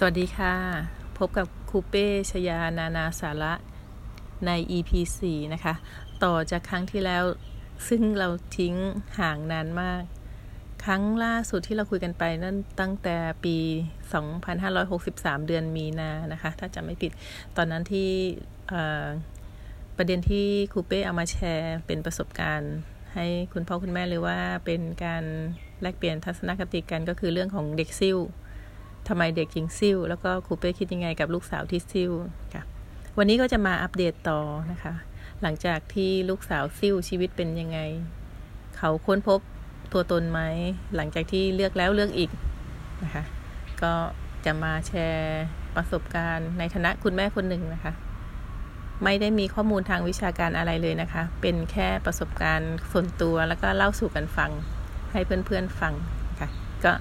สวัสดีค่ะ พบกับครูเป้ชยานานาสาระใน EP 4นะคะ ต่อจากครั้งที่แล้วซึ่งเราทิ้งห่างนานมาก ครั้งล่าสุดที่เราคุยกันไปนั่นตั้งแต่ปี 2563 เดือนมีนานะคะ ถ้าจำไม่ผิดตอนนั้นที่ประเด็นที่ครูเป้เอามาแชร์เป็นประสบการณ์ให้คุณพ่อคุณแม่หรือว่าเป็นการแลกเปลี่ยนทัศนคติกันก็คือเรื่องของเด็กซิ่ว ทำไมเด็กหญิงซิ่วแล้วก็ครูเป้คิดยังไงกับลูกสาวที่ซิ่วค่ะวันนี้ก็จะมาอัปเดตต่อนะคะ หลังจากที่ลูกสาวซิ่วชีวิตเป็นยังไง เขาค้นพบตัวตนไหมหลังจากที่เลือกแล้วเลือกอีกนะคะ ก็จะมาแชร์ประสบการณ์ในฐานะคุณแม่คนหนึ่งนะคะ ไม่ได้มีข้อมูลทางวิชาการอะไรเลยนะคะ เป็นแค่ประสบการณ์ส่วนตัวแล้วก็เล่าสู่กันฟัง ให้เพื่อนๆฟังค่ะก็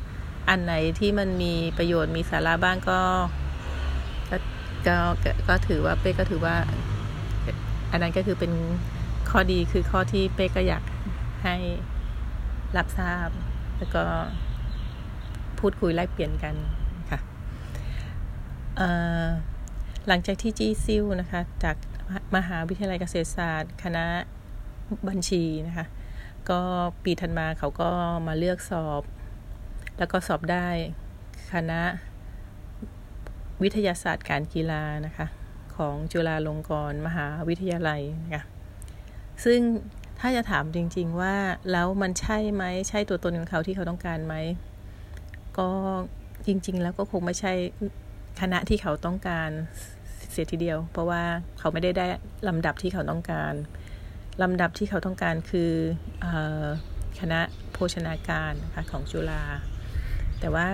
อันไหนที่มันมีประโยชน์มีสาระบ้างก็ก็ก็ก็ถือว่าเป้ก็ถือว่า อันนั้นก็คือเป็นข้อดีคือข้อที่เป้ก็อยากให้รับทราบ แล้วก็พูดคุยแลกเปลี่ยนกันค่ะหลังจากที่จี้ซิลนะคะ จากมหาวิทยาลัยเกษตรศาสตร์ คณะบัญชีนะคะ ก็ปีถัดมาเขาก็มาเลือกสอบ แล้วก็สอบได้คณะวิทยาศาสตร์การกีฬานะคะ ของจุฬาลงกรณ์มหาวิทยาลัยนะคะซึ่งถ้าจะถามจริง ๆว่าแล้วมันใช่ไหมใช่ตัวตนของเขาที่เขาต้องการไหมก็จริง ๆ แล้วก็คงไม่ใช่คณะที่เขาต้องการเสียทีเดียว เพราะว่าเขาไม่ได้ได้ลำดับที่เขาต้องการลำดับที่เขาต้องการคืออคณะโภชนาการนะคะของจุฬา แต่ว่า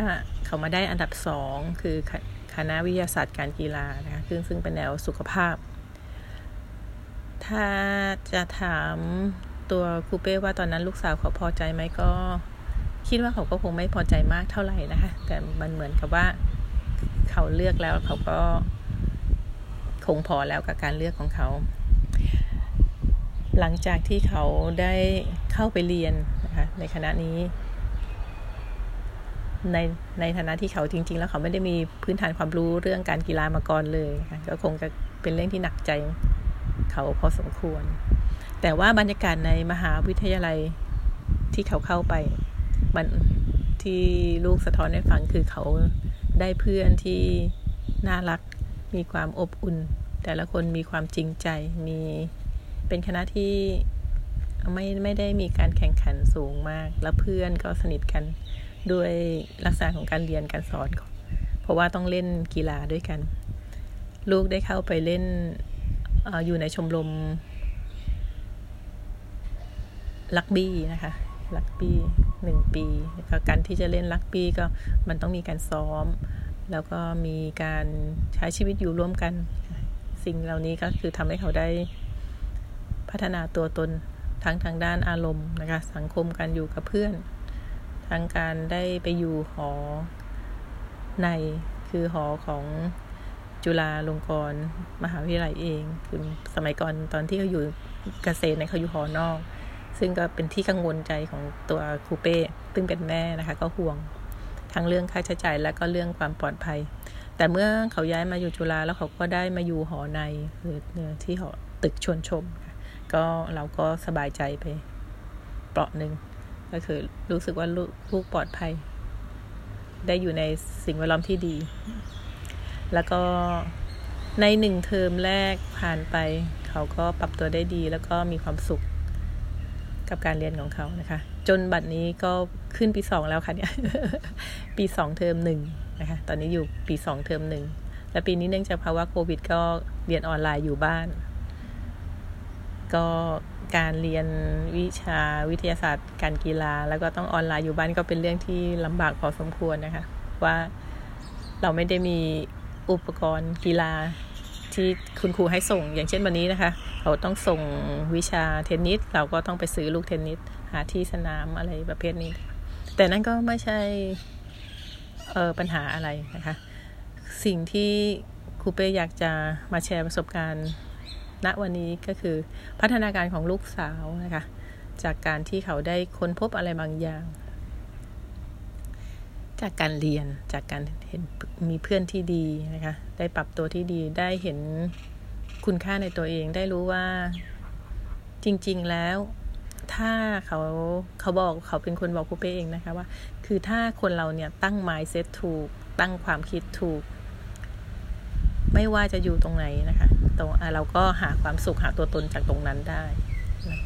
เขามาได้อันดับสองคือคณะวิทยาศาสตร์การกีฬานะคะซึ่งซึ่งเป็นแนวสุขภาพ ถ้าจะถามตัวครูเป้ว่าตอนนั้นลูกสาวเขาพอใจไหมก็ คิดว่าเขาก็คงไม่พอใจมากเท่าไหร่นะคะ แต่มันเหมือนกับว่าเขาเลือกแล้วเขาก็คงพอแล้วกับการเลือกของเขา หลังจากที่เขาได้เข้าไปเรียนนะคะในคณะนี้ ในในฐานะที่เขาจริง ๆ แล้วเขาไม่ได้มีพื้นฐานความรู้เรื่องการกีฬามาก่อนเลยค่ะก็คงจะเป็นเรื่องที่หนักใจเขาพอสมควร แต่ว่าบรรยากาศในมหาวิทยาลัยที่เขาเข้าไปมันที่ลูกสะท้อนให้ฟังคือเขาได้เพื่อนที่น่ารัก มีความอบอุ่น แต่ละคนมีความจริงใจ มีเป็นคณะที่ไม่ไม่ได้มีการแข่งขันสูงมาก แล้วเพื่อนก็สนิทกัน ด้วยลักษณะของการเรียนการสอน เพราะว่าต้องเล่นกีฬาด้วยกัน ลูกได้เข้าไปเล่นออยู่ในชมรมลักบี้นะคะลักบี้หนึ่งปีแล้วการที่จะเล่นลักบี้ก็มันต้องมีการซ้อม แล้วก็มีการใช้ชีวิตอยู่ร่วมกัน สิ่งเหล่านี้ก็คือทำให้เขาได้พัฒนาตัวตนทั้งทางด้านอารมณ์นะคะสังคมการอยู่กับเพื่อน ทั้งการได้ไปอยู่หอในคือหอของจุฬาลงกรณ์มหาวิทยาลัยเอง คือสมัยก่อนตอนที่เขาอยู่เกษตรเนี่ยเขาอยู่หอนอก ซึ่งก็เป็นที่กังวลใจของตัวครูเป้ซึ่งเป็นแม่นะคะ ก็ห่วงทั้งเรื่องค่าใช้จ่ายและก็เรื่องความปลอดภัย แต่เมื่อเขาย้ายมาอยู่จุฬาแล้วเขาก็ได้มาอยู่หอในหรือที่หอตึกชวนชม ก็เราก็สบายใจไปเปราะหนึ่ง ก็คือรู้สึกว่าลูกลูกปลอดภัย ได้อยู่ในสิ่งแวดล้อมที่ดี แล้วก็ในหนึ่งเทอมแรกผ่านไป เขาก็ปรับตัวได้ดี แล้วก็มีความสุขกับการเรียนของเขานะคะ จนบัดนี้ก็ขึ้นปีสองแล้วค่ะเนี่ยปีสองเทอมหนึ่งนะคะตอนนี้อยู่ปีสองเทอมหนึ่งและปีนี้เนื่องจากภาวะโควิด ก็เรียนออนไลน์อยู่บ้าน ก็ การเรียนวิชาวิทยาศาสตร์ การกีฬา แล้วก็ต้องออนไลน์อยู่บ้านก็เป็นเรื่องที่ลำบากพอสมควรนะคะ ว่าเราไม่ได้มีอุปกรณ์กีฬาที่คุณครูให้ส่ง อย่างเช่นวันนี้นะคะ เราต้องส่งวิชาเทนนิสเราก็ต้องไปซื้อลูกเทนนิสหาที่สนามอะไรประเภทนี้ แต่นั่นก็ไม่ใช่เออปัญหาอะไรนะคะ สิ่งที่ครูเป้อยากจะมาแชร์ประสบการณ์ ณวันนี้ก็คือพัฒนาการของลูกสาวนะคะ จากการที่เขาได้ค้นพบอะไรบางอย่าง จากการเรียนจากการเห็นมีเพื่อนที่ดีนะคะ ได้ปรับตัวที่ดีได้เห็นคุณค่าในตัวเองได้รู้ว่าจริง ๆแล้วถ้าเขาเขาบอกเขาเป็นคนบอกคูเป้เองนะคะว่า คือถ้าคนเราเนี่ยตั้ง mindset ถูกตั้งความคิดถูก ไม่ว่าจะอยู่ตรงไหนนะคะตรงเราก็หาความสุขหาตัวตนจากตรงนั้นได้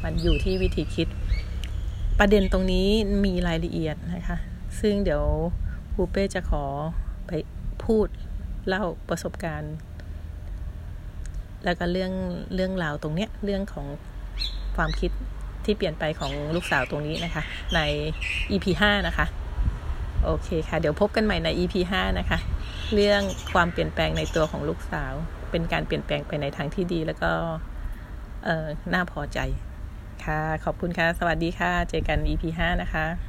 มันอยู่ที่วิธีคิด ประเด็นตรงนี้มีรายละเอียดนะคะ ซึ่งเดี๋ยวคูเป้จะขอไปพูดเล่าประสบการณ์ แล้วก็เรื่องเรื่องราวตรงเนี้ยเรื่องของความคิดที่เปลี่ยนไปของลูกสาวตรงนี้นะคะ ใน EP 5 นะคะ โอเคค่ะ เดี๋ยวพบกันใหม่ใน EP 5 นะคะ เรื่องความเปลี่ยนแปลงในตัวของลูกสาว เป็นการเปลี่ยนแปลงไปในทางที่ดีแล้วก็เออน่าพอใจ ค่ะ ขอบคุณค่ะ สวัสดีค่ะ เจอกัน EP 5นะคะ